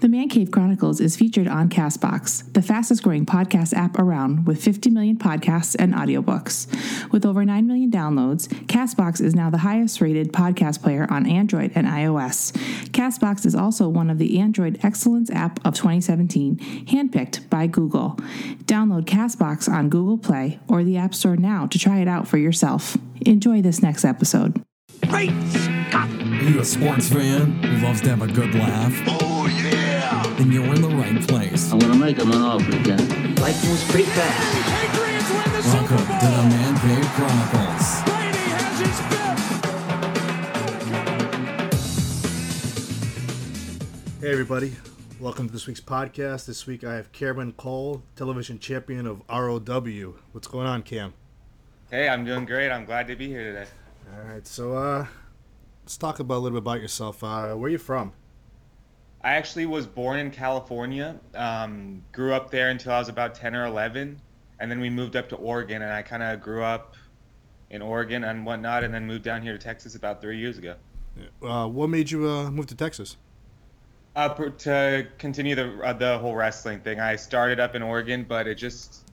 The Man Cave Chronicles is featured on Castbox, the fastest growing podcast app around with 50 million podcasts and audiobooks. With over 9 million downloads, Castbox is now the highest rated podcast player on Android and iOS. Castbox is also one of the Android Excellence app of 2017, handpicked by Google. Download Castbox on Google Play or the App Store now to try it out for yourself. Enjoy this next episode. Great Scott! Are you a sports fan who loves to have a good laugh? Oh, yeah! Then you're in the right place. I'm gonna make him an offer again. Life moves pretty fast. Patriots win the Welcome Super to the Man Cave Chronicles. Brady has his fifth! Hey, everybody. Welcome to this week's podcast. This week I have Cameron Cole, television champion of ROW. What's going on, Cam? Hey, I'm doing great. I'm glad to be here today. All right, so uh, let's talk about a little bit about yourself. Uh, where are you from? I actually was born in California, um, grew up there until I was about 10 or 11, and then we moved up to Oregon, and I kind of grew up in Oregon and whatnot, and then moved down here to Texas about three years ago. Uh, what made you uh, move to Texas? Uh, to continue the uh, the whole wrestling thing, I started up in Oregon, but it just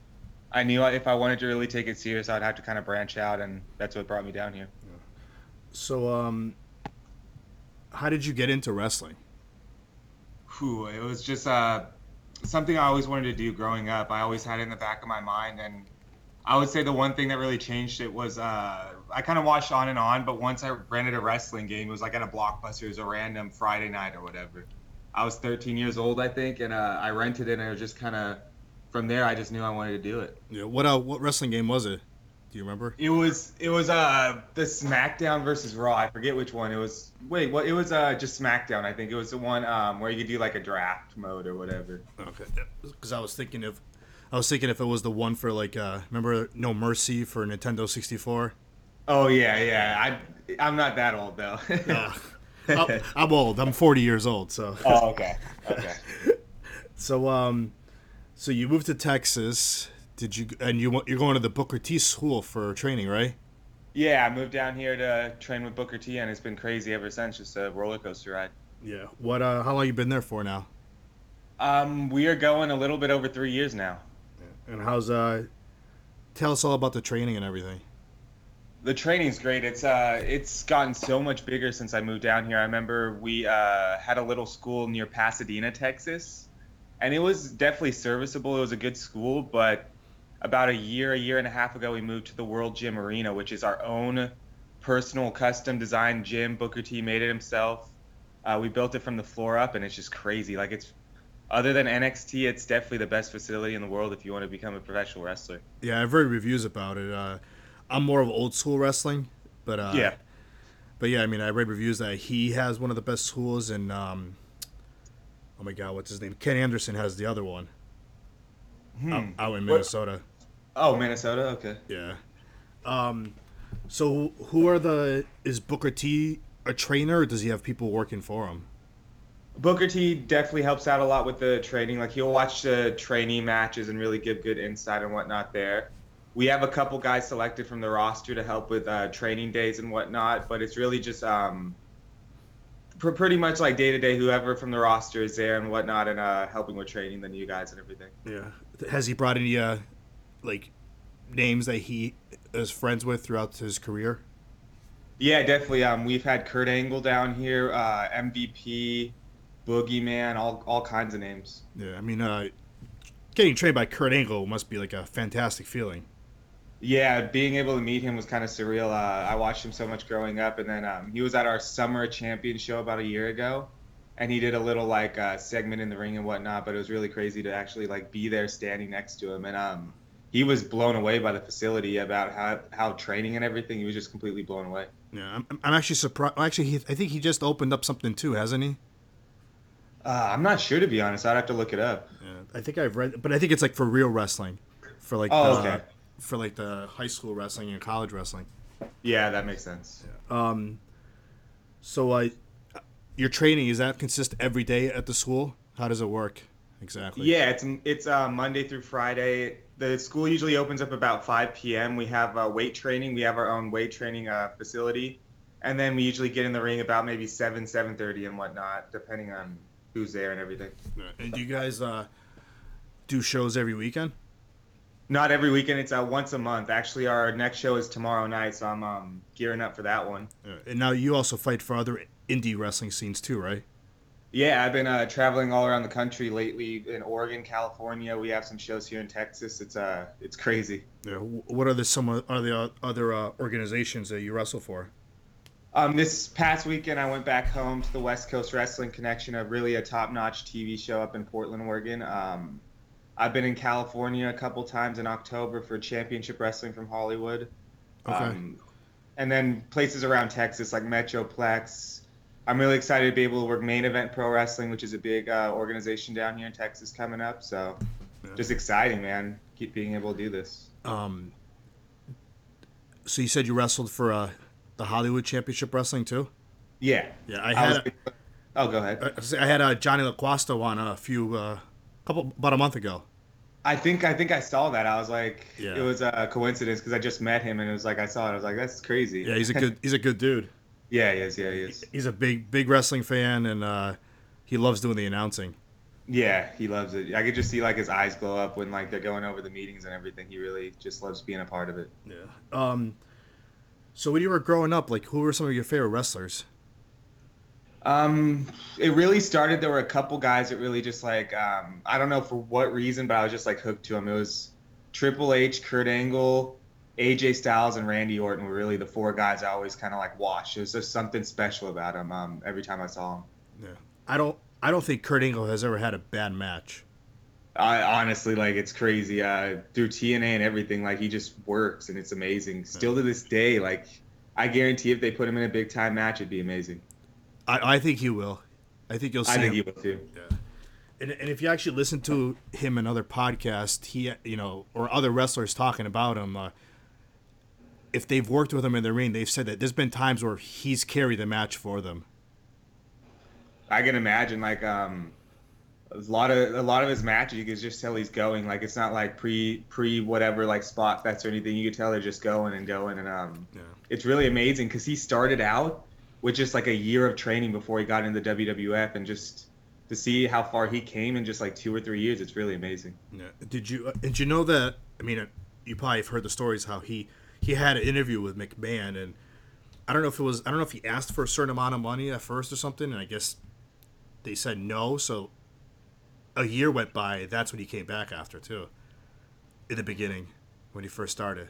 I knew if I wanted to really take it serious, I'd have to kind of branch out, and that's what brought me down here. So, um, how did you get into wrestling? Whew, it was just uh, something I always wanted to do growing up. I always had it in the back of my mind, and I would say the one thing that really changed it was uh, I kind of watched on and on, but once I rented a wrestling game, it was like at a blockbuster, it was a random Friday night or whatever. I was 13 years old, I think, and uh, I rented it, and it was just kind of from there. I just knew I wanted to do it. Yeah, what uh, what wrestling game was it? Do you remember? It was it was uh the SmackDown versus Raw. I forget which one. It was wait, what? It was uh just SmackDown. I think it was the one um where you could do like a draft mode or whatever. Okay, because I was thinking if I was thinking if it was the one for like uh, remember No Mercy for Nintendo 64. Oh yeah, yeah. I I'm not that old though. Uh, I'm- I'm old. I'm 40 years old. So oh okay, okay. so um, so you moved to Texas. Did you and you you're going to the Booker T school for training, right? Yeah, I moved down here to train with Booker T, and it's been crazy ever since. Just a roller coaster ride. Yeah. What uh, how long you been there for now? Um, we are going a little bit over three years now. And how's uh, tell us all about the training and everything. The training's great. It's uh, it's gotten so much bigger since I moved down here. I remember we uh, had a little school near Pasadena, Texas, and it was definitely serviceable. It was a good school, but about a year, a year and a half ago, we moved to the World Gym Arena, which is our own personal custom designed gym. Booker T made it himself. Uh, we built it from the floor up, and it's just crazy. Like it's other than NXT, it's definitely the best facility in the world if you want to become a professional wrestler. Yeah, I've read reviews about it. Uh, I'm more of old school wrestling, but uh, yeah. But yeah, I mean, I read reviews that he has one of the best schools, and um, oh my god, what's his name? Ken Anderson has the other one out, out in What- Minnesota. Oh, Minnesota. Okay. Yeah. Um, so who are the? Is Booker T a trainer, or does he have people working for him? Booker T definitely helps out a lot with the training. Like he'll watch the trainee matches and really give good insight and whatnot there. We have a couple guys selected from the roster to help with uh, training days and whatnot, but it's really just um, pr- pretty much like day to day. Whoever from the roster is there and whatnot, and uh, helping with training the new guys and everything. Yeah. Has he brought any uh, like names that he is friends with throughout his career? Yeah, definitely. Um, we've had Kurt Angle down here, uh, MVP, Boogeyman, all all kinds of names. Yeah. I mean, uh, getting trained by Kurt Angle must be like a fantastic feeling. Yeah, being able to meet him was kind of surreal. Uh, I watched him so much growing up, and then um, he was at our summer champion show about a year ago, and he did a little like uh, segment in the ring and whatnot. But it was really crazy to actually like be there, standing next to him, and um, he was blown away by the facility about how how training and everything. He was just completely blown away. Yeah. I'm, I'm actually surprised. Actually, he, I think he just opened up something too, hasn't he? Uh, I'm not sure to be honest. I'd have to look it up. Yeah, I think I've read, but I think it's like for real wrestling, for like Oh, the, okay. for like the high school wrestling and college wrestling. Yeah, that makes sense. Um, so uh, your training is that consist every day at the school? How does it work exactly? Yeah, it's it's uh, Monday through Friday. The school usually opens up about 5 p.m. We have uh, weight training. We have our own weight training uh, facility, and then we usually get in the ring about maybe 7, 7:30 and whatnot, depending on who's there and everything. And do you guys uh, do shows every weekend? Not every weekend. It's uh, once a month. Actually, our next show is tomorrow night, so I'm um, gearing up for that one. And now you also fight for other indie wrestling scenes too, right? Yeah, I've been uh, traveling all around the country lately. In Oregon, California, we have some shows here in Texas. It's uh, it's crazy. Yeah. What are the some of- are the uh, other uh, organizations that you wrestle for? Um, this past weekend, I went back home to the West Coast Wrestling Connection, a really a top-notch TV show up in Portland, Oregon. Um, I've been in California a couple times in October for Championship Wrestling from Hollywood. Okay. Um, and then places around Texas like Metroplex. I'm really excited to be able to work Main Event Pro Wrestling, which is a big uh, organization down here in Texas coming up. So, Yeah. just exciting, man. Keep being able to do this. Um, so you said you wrestled for uh, the Hollywood Championship Wrestling too? Yeah. Yeah, I I had was- oh, go ahead. I had uh, Johnny LaQuasto on a few uh, couple about a month ago. I think I think I saw that. I was like, Yeah. it was a coincidence because I just met him and it was like I saw it. I was like, that's crazy. Yeah, he's a good he's a good dude. Yeah, he is. Yeah, he is. He's a big big wrestling fan and uh, he loves doing the announcing. Yeah, he loves it. I could just see like his eyes glow up when like they're going over the meetings and everything. He really just loves being a part of it. Yeah. Um. So when you were growing up, like who were some of your favorite wrestlers? Um, it really started. There were a couple guys that really just like um, I don't know for what reason, but I was just like hooked to him. It was Triple H, Kurt Angle, AJ Styles, and Randy Orton were really the four guys I always kind of like watched. There's just something special about them Um, every time I saw them. Yeah. I don't I don't think Kurt Angle has ever had a bad match. I honestly like it's crazy. Uh, through TNA and everything, like he just works and it's amazing. Still to this day, like I guarantee if they put him in a big time match, it'd be amazing. I, I think he will. I think you'll see I think him. he will too. Yeah. And, and if you actually listen to him in other podcasts, he you know, or other wrestlers talking about him, uh, if they've worked with him in the ring, they've said that there's been times where he's carried the match for them. I can imagine like um a lot of a lot of his matches you can just tell he's going like it's not like pre pre whatever like spot fest or anything you can tell they're just going and going and um Yeah. it's really amazing because he started out with just like a year of training before he got into the WWF and just to see how far he came in just like two or three years it's really amazing Yeah. Did you uh, did you know that? I mean, uh, you probably have heard the stories how he he had an interview with McMahon, and I don't know if it was I don't know if he asked for a certain amount of money at first or something, and I guess they said no. So a year went by. That's when he came back after too. In the beginning, when he first started.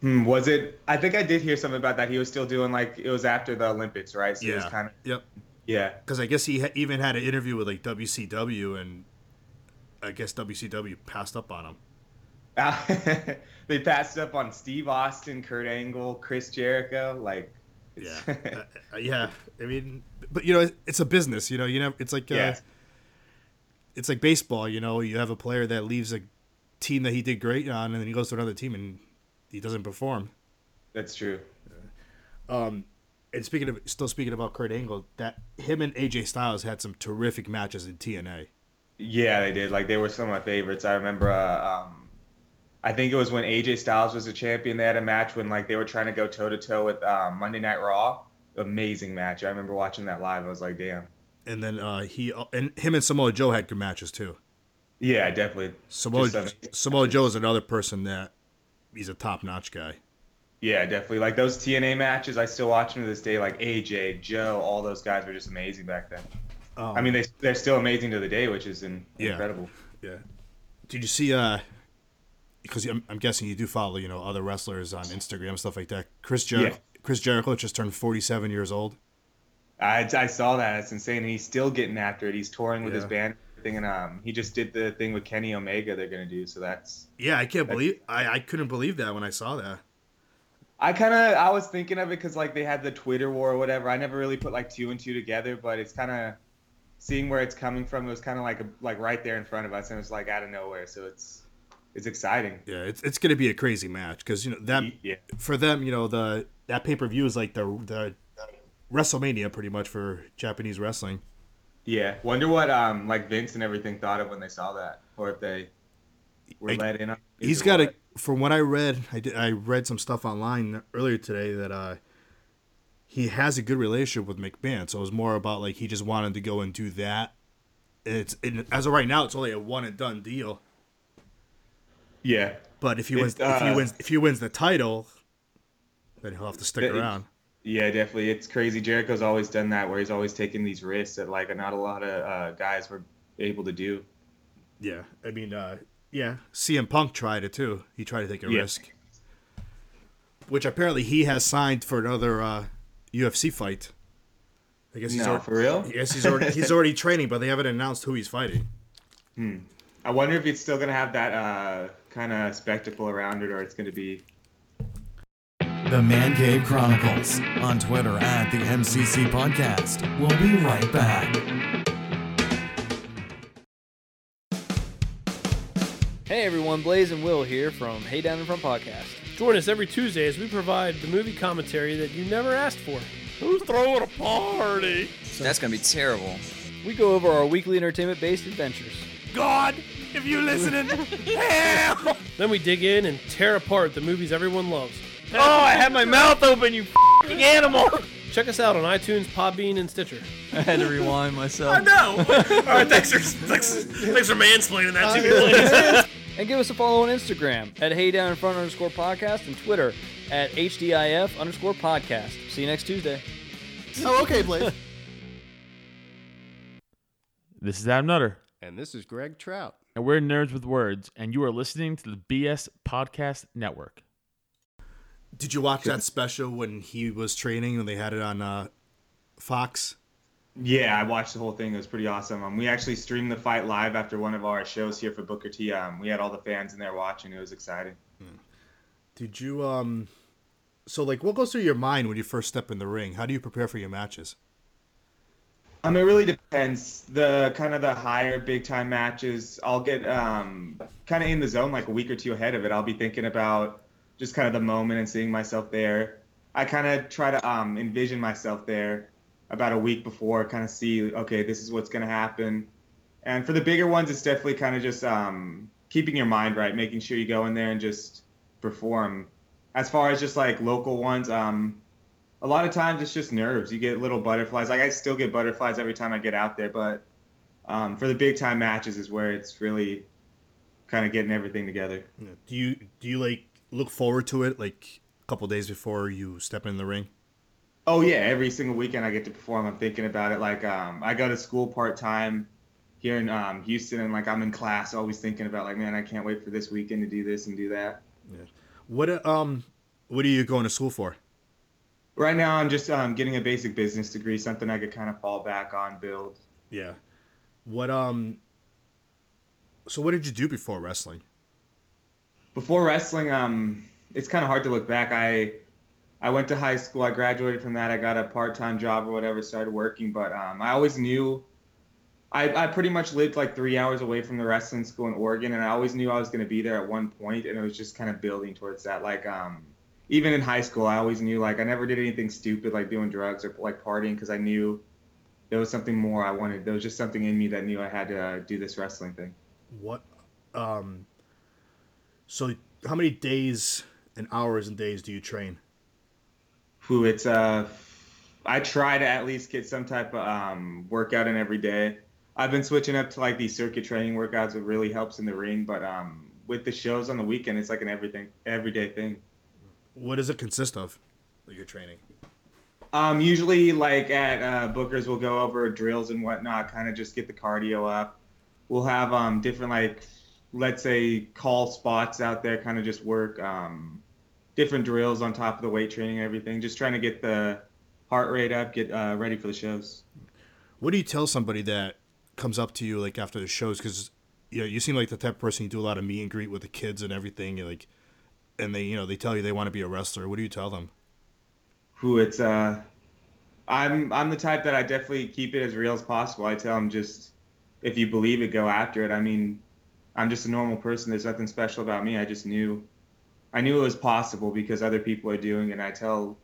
Hmm, was it I think I did hear something about that he was still doing like it was after the Olympics right so Yeah. kind of Yep. yeah Because I guess he ha- even had an interview with like WCW, and I guess WCW passed up on him. they passed up on Steve Austin, Kurt Angle, Chris Jericho. Like, Yeah, uh, uh, yeah. I mean, but you know, it's a business. You know, you know, it's like uh, Yes. it's like baseball. You know, you have a player that leaves a team that he did great on, and then he goes to another team and he doesn't perform. that's true. Um, and speaking of still speaking about Kurt Angle, that him and AJ Styles had some terrific matches in TNA. Yeah, they did. Like, they were some of my favorites. I remember. Uh, um, I think it was when AJ Styles was a champion. They had a match when like they were trying to go toe to toe with um, Monday Night Raw. Amazing match. I remember watching that live. I was like, damn. And then uh, he and him and Samoa Joe had good matches too. Yeah, definitely. Samoa Samoa Joe is another person that he's a top notch guy. Yeah, definitely. Like those TNA matches, I still watch them to this day. Like AJ, Joe, all those guys were just amazing back then. I mean, they they're still amazing to the day, which is in, Yeah. incredible. Yeah. Did you see? uh Because I'm, I'm guessing you do follow, you know, other wrestlers on Instagram stuff like that. Chris Jer- Yeah. Chris Jericho just turned 47 years old. I, I saw that. It's insane. And he's still getting after it. He's touring with his band thing, and um, he just did the thing with Kenny Omega. They're gonna do so. That's Yeah, I can't believe I, I couldn't believe that when I saw that. I kind of I was thinking of it because like they had the Twitter war or whatever. I never really put like two and two together, but it's kind of seeing where it's coming from. It was kind of like a, like right there in front of us, and it was like out of nowhere. So it's it's exciting. Yeah, it's it's gonna be a crazy match because you know that Yeah. for them, you know the that pay per view is like the the WrestleMania pretty much for Japanese wrestling. Yeah. Wonder what um like Vince and everything thought of when they saw that, or if they were I- let in. on He's got a from what I read, I did, I read some stuff online earlier today that uh he has a good relationship with McMahon. So it was more about like he just wanted to go and do that it's it, as of right now, it's only a one and done deal. Yeah. But if he wins, if he uh, wins, if he wins the title, then he'll have to stick It- around. Yeah, definitely. It's crazy. Jericho's always done that, where he's always taking these risks that like not a lot of uh, guys were able to do. Yeah, I mean, uh, yeah, CM Punk tried it too. He tried to take a Yeah. risk, which apparently he has signed for another uh, UFC fight. I guess he's No, already, for real? Guess he's already he's already training, but they haven't announced who he's fighting. Hmm. I wonder if he's still gonna have that uh, kind of spectacle around it, or it's gonna be. The Man Cave Chronicles on Twitter at the MCC Podcast. We'll be right back. Hey everyone, Blaze and Will here from Hey Down in Front Podcast. Join us every Tuesday as we provide the movie commentary that you never asked for. Who's throwing a party? That's gonna be terrible. We go over our weekly entertainment based adventures. God, if you're listening, hell! Then we dig in and tear apart the movies everyone loves. Oh, I had my mouth open, you fing animal! Check us out on iTunes, Podbean, and Stitcher. I had to rewind myself. No! Alright, thanks for, thanks, thanks for mansplaining that to me, uh, ladies. And give us a follow on Instagram at Hey in Front underscore podcast and Twitter at HDIF underscore podcast. See you next Tuesday. Oh, okay, Blaze. This is Adam Nutter, and this is Greg Trout. And we're Nerds with Words, and you are listening to the BS Podcast Network. Did you watch that special when he was training when they had it on uh, Fox? Yeah, I watched the whole thing. It was pretty awesome. Um, we actually streamed the fight live after one of our shows here for Booker T. Um, we had all the fans in there watching. It was exciting. Did you um? So like, what goes through your mind when you first step in the ring? How do you prepare for your matches? Um, it really depends. The kind of the higher big time matches, I'll get um kind of in the zone like a week or two ahead of it. I'll be thinking about just kind of the moment and seeing myself there. I kind of try to um envision myself there about a week before, kind of see okay, this is what's gonna happen. And for the bigger ones, it's definitely kind of just um keeping your mind right, making sure you go in there and just perform. As far as just like local ones, um, a lot of times it's just nerves. You get little butterflies. Like I still get butterflies every time I get out there, but um, for the big time matches is where it's really kind of getting everything together. Do you do you like look forward to it like a couple days before you step in the ring? Oh yeah, every single weekend I get to perform. I'm thinking about it. Like um, I go to school part time here in um, Houston, and like I'm in class, always thinking about like, man, I can't wait for this weekend to do this and do that. Yeah. What uh, um, what are you going to school for? Right now, I'm just um, getting a basic business degree, something I could kind of fall back on, build. Yeah. What um. So what did you do before wrestling? before wrestling um it's kind of hard to look back i i went to high school i graduated from that i got a part-time job or whatever started working but um i always knew i i pretty much lived like three hours away from the wrestling school in oregon and i always knew i was going to be there at one point and it was just kind of building towards that like um even in high school i always knew like i never did anything stupid like doing drugs or like partying because i knew there was something more i wanted there was just something in me that knew i had to uh, do this wrestling thing What um. So how many days and hours and days do you train? who it's uh I try to at least get some type of um, workout in every day. I've been switching up to like these circuit training workouts. It really helps in the ring, but um, with the shows on the weekend, it's like an everything everyday thing. What does it consist of? Your training. Um, usually, like at uh, Booker's, we'll go over drills and whatnot, kind of just get the cardio up. We'll have um, different like, let's say, call spots out there, kind of just work um, different drills on top of the weight training and everything. Just trying to get the heart rate up, get uh, ready for the shows. What do you tell somebody that comes up to you like after the shows? Because you know, you seem like the type of person you do a lot of meet and greet with the kids and everything. You're like, and they you know they tell you they want to be a wrestler. What do you tell them? who it's uh I'm I'm the type that I definitely keep it as real as possible. I tell them just if you believe it, go after it. I mean, I'm just a normal person. There's nothing special about me. I just knew I knew it was possible because other people are doing it. And I tell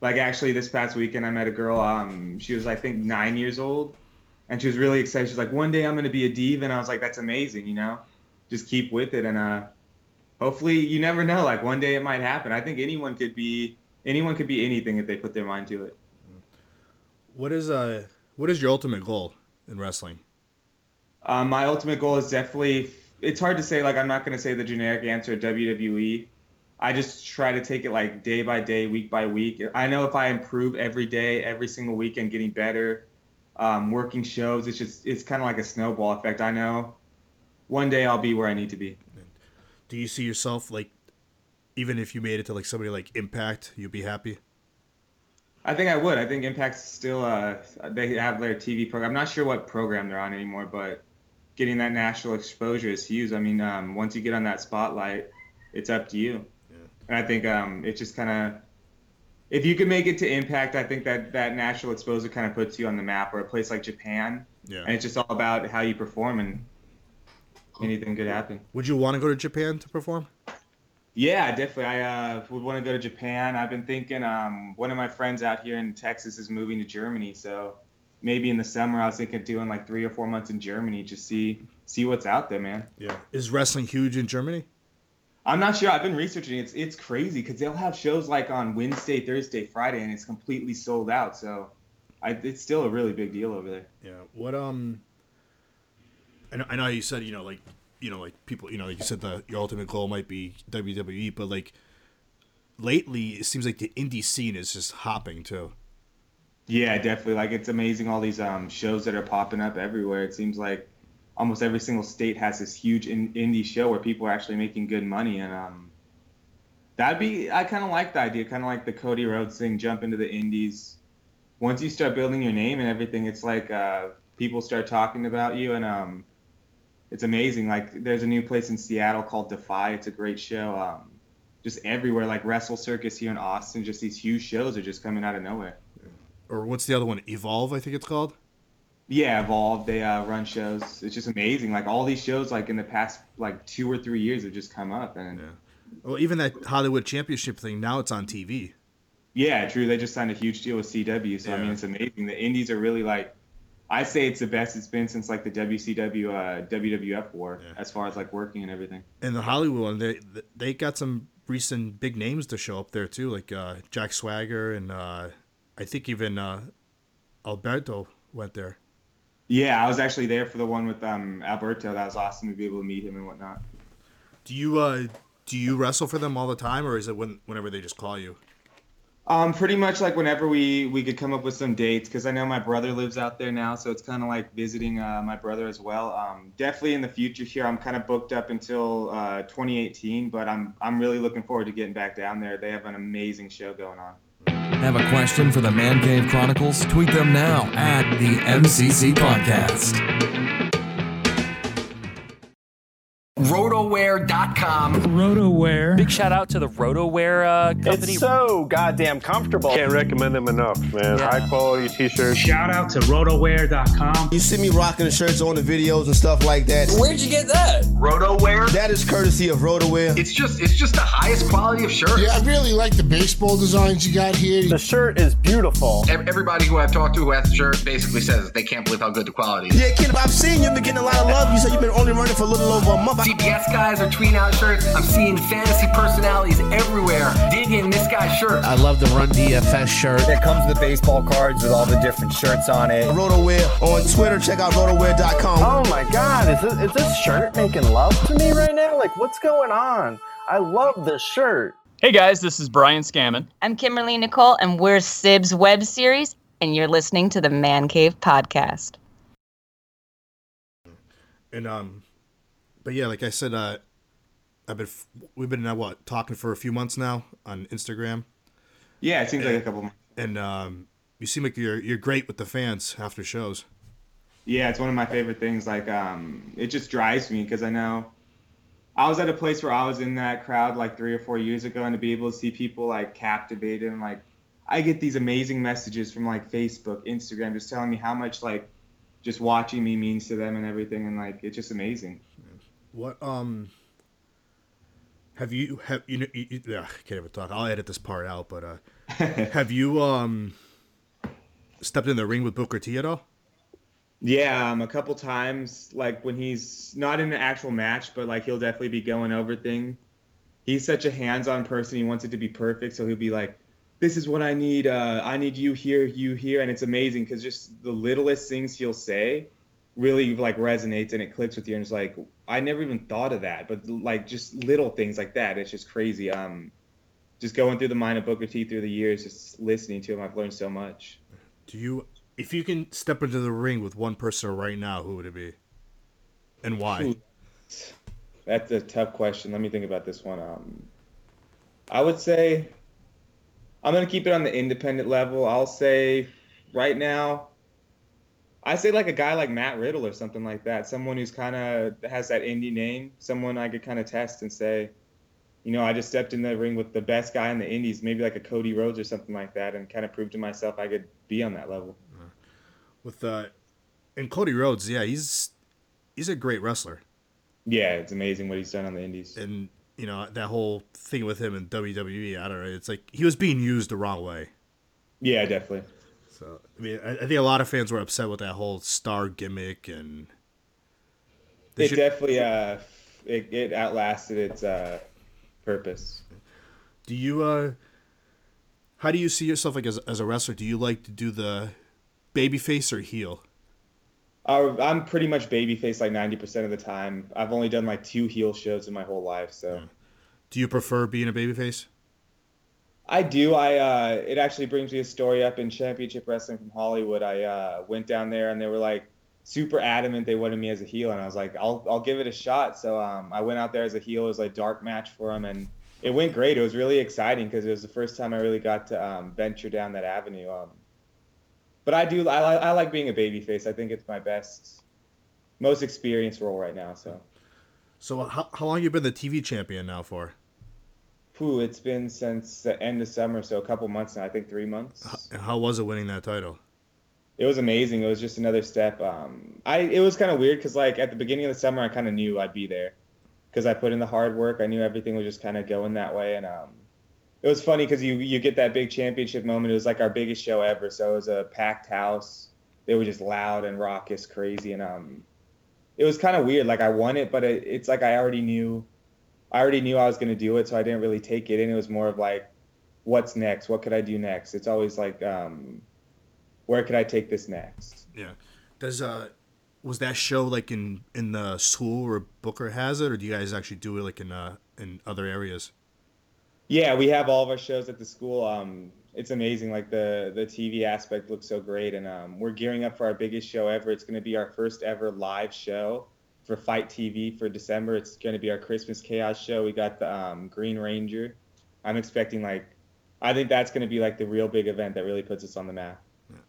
like actually this past weekend I met a girl, um, she was I think nine years old and she was really excited. She's like, one day I'm gonna be a diva and I was like, That's amazing, you know? Just keep with it and uh hopefully you never know, like one day it might happen. I think anyone could be anyone could be anything if they put their mind to it. What is uh what is your ultimate goal in wrestling? Um, my ultimate goal is definitely. It's hard to say. Like I'm not gonna say the generic answer WWE. I just try to take it like day by day, week by week. I know if I improve every day, every single weekend, getting better, um, working shows, it's just it's kind of like a snowball effect. I know one day I'll be where I need to be. Do you see yourself like, even if you made it to like somebody like Impact, you'd be happy? I think I would. I think Impact's still uh they have their TV program. I'm not sure what program they're on anymore, but getting that national exposure is huge. I mean, um, once you get on that spotlight, it's up to you. Yeah. And I think um, it just kind of, if you can make it to Impact, I think that that national exposure kind of puts you on the map. Or a place like Japan, Yeah. and it's just all about how you perform, and anything could happen. Would you want to go to Japan to perform? Yeah, definitely. I uh, would want to go to Japan. I've been thinking. Um, one of my friends out here in Texas is moving to Germany, so maybe in the summer I was thinking of doing like three or four months in Germany, just see see what's out there, man. Yeah. Is wrestling huge in Germany? I'm not sure. I've been researching. It's it's crazy because they'll have shows like on Wednesday, Thursday, Friday, and it's completely sold out. So, I, it's still a really big deal over there. Yeah. What um. I know, I know you said you know like you know like people you know like you said the your ultimate goal might be WWE, but like lately it seems like the indie scene is just hopping too. Yeah, definitely. Like it's amazing all these um, shows that are popping up everywhere. It seems like almost every single state has this huge in- indie show where people are actually making good money, and um, that'd be. I kind of like the idea, kind of like the Cody Rhodes thing. Jump into the indies. Once you start building your name and everything, it's like uh, people start talking about you, and um, it's amazing. Like there's a new place in Seattle called Defy. It's a great show. Um, just everywhere, like Wrestle Circus here in Austin. Just these huge shows are just coming out of nowhere. Or what's the other one? Evolve, I think it's called. Yeah, Evolve. They uh, run shows. It's just amazing. Like all these shows, like in the past like two or three years, have just come up. And yeah, Well, even that Hollywood Championship thing now it's on TV. Yeah, true. They just signed a huge deal with CW. So I mean, it's amazing. The Indies are really like, I say it's the best it's been since like the WCW uh, WWF war, as far as like working and everything. And the Hollywood one, they they got some recent big names to show up there too, like uh, Jack Swagger and uh, I think even uh, Alberto went there. Yeah, I was actually there for the one with um, Alberto. That was awesome to be able to meet him and whatnot. Do you uh, do you wrestle for them all the time, or is it when whenever they just call you? Um, pretty much like whenever we we could come up with some dates, because I know my brother lives out there now, so it's kind of like visiting uh, my brother as well. Um, definitely in the future here, I'm kind of booked up until uh, 2018, but I'm I'm really looking forward to getting back down there. They have an amazing show going on. Have a question for the Man Cave Chronicles? Tweet them now at the MCC Podcast. Rotoware.com. Rotoware. Big shout out to the Rotoware uh, company. It's so goddamn comfortable. Can't recommend them enough, man. Yeah. High quality t-shirts. Shout out to rotoware.com. You see me rocking the shirts on the videos and stuff like that. Where'd you get that? Rotoware? That is courtesy of Rotoware. It's just it's just the highest quality of shirts. Yeah, I really like the baseball designs you got here. The shirt is beautiful. Everybody who I've talked to who has the shirt basically says they can't believe how good the quality is. Yeah, kid, I've seen you've been getting a lot of love. You said you've been only running for a little over a month. CBS guys are tweeting out shirts. I'm seeing fantasy personalities everywhere digging this guy's shirt. I love the Run DFS shirt. It comes with the baseball cards with all the different shirts on it. Rotoware on Twitter. Check out rotoware.com. Oh my God, is this, is this shirt making love to me right now? Like, what's going on? I love this shirt. Hey guys, this is Brian Scammon. I'm Kimberly Nicole, and we're Sib's Web Series, and you're listening to the Man Cave Podcast. And um, but yeah, like I said, uh, I've been we've been uh, what talking for a few months now on Instagram. Yeah, it seems like a couple months. And um, you seem like you're you're great with the fans after shows. Yeah, it's one of my favorite things. Like, um, it just drives me because I know I was at a place where I was in that crowd like three or four years ago, and to be able to see people like captivated and like, I get these amazing messages from like Facebook, Instagram, just telling me how much like just watching me means to them and everything, and like it's just amazing. What um have you have you, know, you, you can't even talk. I'll edit this part out, but uh have you um stepped in the ring with Booker T at all? Yeah, um, a couple times, like when he's not in an actual match, but like he'll definitely be going over things. He's such a hands-on person. He wants it to be perfect, so he'll be like, "This is what I need. Uh, I need you here, you here," and it's amazing because just the littlest things he'll say, really like resonates and it clicks with you and it's like I never even thought of that, but like just little things like that, it's just crazy. Um, just going through the mind of Booker T through the years, just listening to him, I've learned so much. Do you, if you can step into the ring with one person right now, who would it be, and why? That's a tough question. Let me think about this one. Um, I would say I'm gonna keep it on the independent level. I'll say right now, I say like a guy like Matt Riddle or something like that. Someone who's kind of has that indie name. Someone I could kind of test and say, you know, I just stepped in the ring with the best guy in the indies, maybe like a Cody Rhodes or something like that, and kind of prove to myself I could be on that level. With uh, and Cody Rhodes, yeah, he's he's a great wrestler. Yeah, it's amazing what he's done on the indies. And you know that whole thing with him in WWE, I don't know. It's like he was being used the wrong way. Yeah, definitely. So I mean, I, I think a lot of fans were upset with that whole star gimmick, and it should... definitely uh, it, it outlasted its uh purpose. Do you uh, how do you see yourself like as as a wrestler? Do you like to do the babyface or heel? Uh, I'm pretty much babyface like 90% of the time. I've only done like two heel shows in my whole life, so. Do you prefer being a babyface? I do. I uh, it actually brings me a story up in Championship Wrestling from Hollywood. I uh, went down there and they were like super adamant they wanted me as a heel, and I was like, I'll I'll give it a shot. So um, I went out there as a heel. It was like dark match for them, and it went great. It was really exciting because it was the first time I really got to um, venture down that avenue. Um, but I do I, I like being a babyface. I think it's my best, most experienced role right now. So. So how how long you been the TV champion now for? Whew, it's been since the end of summer, so a couple months now. I think three months. How, how was it winning that title? It was amazing. It was just another step. Um, I it was kind of weird because like at the beginning of the summer, I kind of knew I'd be there because I put in the hard work. I knew everything was just kind of going that way, and um, it was funny because you you get that big championship moment. It was like our biggest show ever, so it was a packed house. They were just loud and raucous, crazy, and um, it was kind of weird. Like I won it, but it, it's like I already knew I already knew I was going to do it, so I didn't really take it And It was more of like, what's next? What could I do next? It's always like, um, where could I take this next? Yeah. Does uh, was that show like in in the school where Booker has it, or do you guys actually do it like in uh in other areas? Yeah, we have all of our shows at the school. Um, it's amazing. Like the the TV aspect looks so great, and um, we're gearing up for our biggest show ever. It's going to be our first ever live show for FITE TV for December. It's going to be our Christmas Chaos show. We got the um, Green Ranger. I'm expecting like, I think that's going to be like the real big event that really puts us on the map.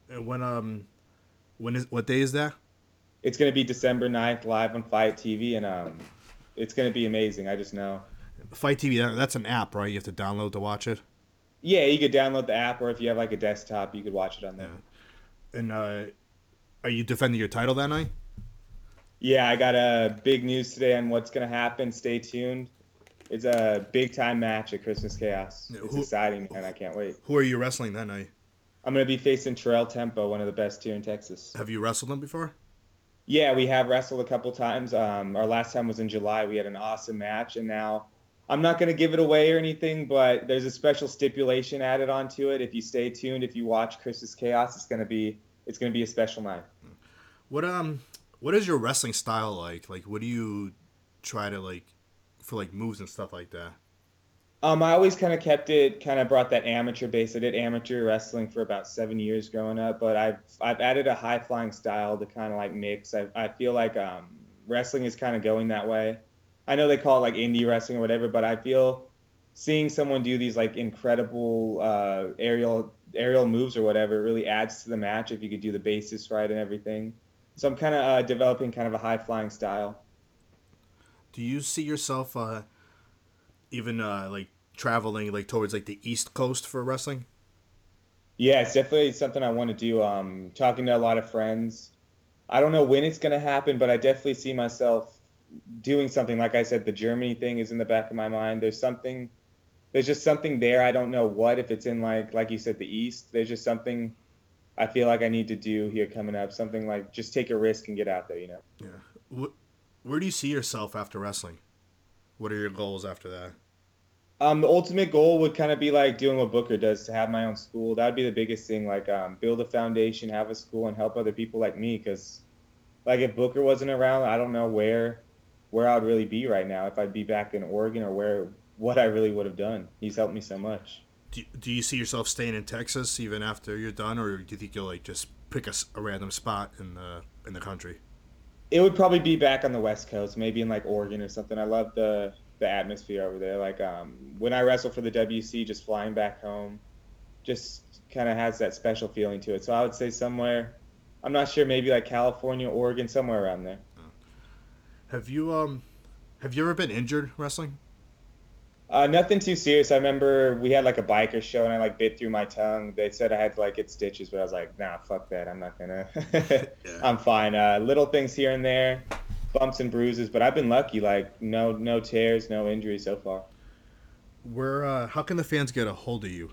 And when um, when is what day is that? It's going to be December 9th live on FITE TV, and um, it's going to be amazing. I just know. FITE TV, that's an app, right? You have to download to watch it. Yeah, you could download the app, or if you have like a desktop, you could watch it on there. Yeah. And uh, are you defending your title that night? Yeah, I got a big news today on what's going to happen. Stay tuned. It's a big time match at Christmas Chaos. It's who, exciting, and I can't wait. Who are you wrestling that night? I'm going to be facing Terrell Tempo, one of the best here in Texas. Have you wrestled him before? Yeah, we have wrestled a couple times. Um, our last time was in July. We had an awesome match, and now I'm not going to give it away or anything, but there's a special stipulation added onto it. If you stay tuned, if you watch Christmas Chaos, it's going to be it's going to be a special night. What um what is your wrestling style like? Like, what do you try to like for like moves and stuff like that? Um, I always kind of kept it, kind of brought that amateur base. I did amateur wrestling for about seven years growing up, but I've I've added a high flying style to kind of like mix. I I feel like um, wrestling is kind of going that way. I know they call it like indie wrestling or whatever, but I feel seeing someone do these like incredible uh, aerial aerial moves or whatever it really adds to the match if you could do the basis right and everything. So I'm kind of uh, developing kind of a high flying style. Do you see yourself uh, even uh, like traveling like towards like the East Coast for wrestling? Yeah, it's definitely something I want to do. Um, talking to a lot of friends. I don't know when it's going to happen, but I definitely see myself doing something. Like I said, the Germany thing is in the back of my mind. There's something, there's just something there. I don't know what. If it's in like, like you said, the East. There's just something I feel like I need to do here coming up. Something like just take a risk and get out there, you know. Yeah. Where do you see yourself after wrestling? What are your goals after that? Um, the ultimate goal would kind of be like doing what Booker does to have my own school. That would be the biggest thing. Like, um, build a foundation, have a school, and help other people like me. Because like if Booker wasn't around, I don't know where where I would really be right now. If I'd be back in Oregon or where what I really would have done. He's helped me so much. Do, do you see yourself staying in Texas even after you're done, or do you think you'll like just pick a random spot in the in the country? It would probably be back on the West Coast, maybe in like Oregon or something. I love the the atmosphere over there. Like um, when I wrestle for the WC, just flying back home, just kind of has that special feeling to it. So I would say somewhere, I'm not sure, maybe like California, Oregon, somewhere around there. Have you um have you ever been injured wrestling? Uh, nothing too serious. I remember we had like a biker show and I like bit through my tongue. They said I had to like get stitches, but I was like, nah, fuck that. I'm not gonna. I'm fine. Uh, little things here and there, bumps and bruises, but I've been lucky. Like no no tears, no injuries so far. Where uh, how can the fans get a hold of you?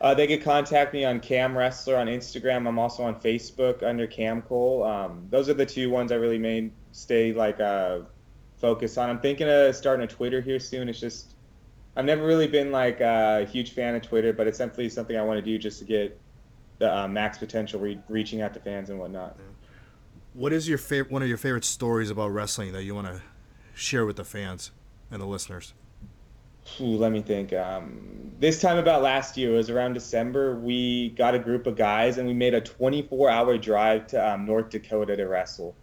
Uh, they could contact me on Cam Wrestler on Instagram. I'm also on Facebook under Cam Cole. Um, those are the two ones I really made stay like uh, focus on. I'm thinking of starting a Twitter here soon. It's just I've never really been like a huge fan of Twitter, but it's definitely something I want to do just to get the uh, max potential, re- reaching out to fans and whatnot. What is your favorite one of your favorite stories about wrestling that you want to share with the fans and the listeners? Ooh, let me think. Um, this time about last year, it was around December. We got a group of guys and we made a 24-hour drive to um, North Dakota to wrestle.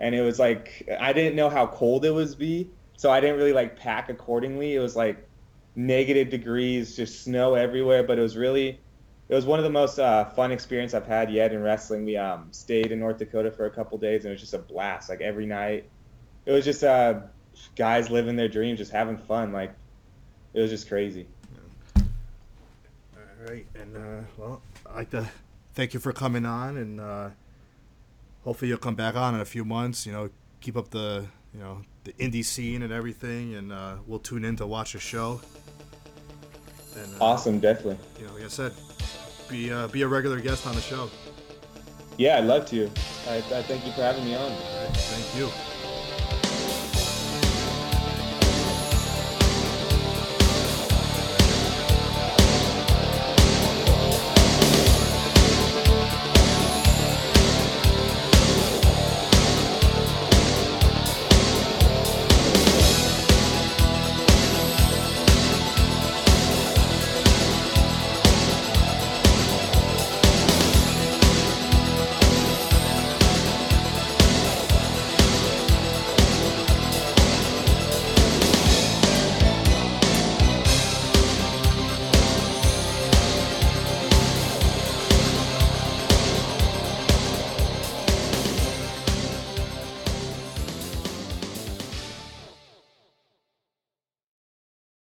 And it was like I didn't know how cold it was be, so I didn't really like pack accordingly. It was like negative degrees, just snow everywhere. But it was really, it was one of the most uh, fun experience I've had yet in wrestling. We um, stayed in North Dakota for a couple days, and it was just a blast. Like every night, it was just uh, guys living their dreams, just having fun. Like it was just crazy. All right, and uh, well, I'd like to thank you for coming on, and uh, hopefully you'll come back on in a few months. You know, keep up the you know the indie scene and everything, and uh, we'll tune in to watch the show. And, uh, Awesome, definitely. You know, like I said, be uh, be a regular guest on the show. Yeah, I'd love to. I, I thank you for having me on. Thank you.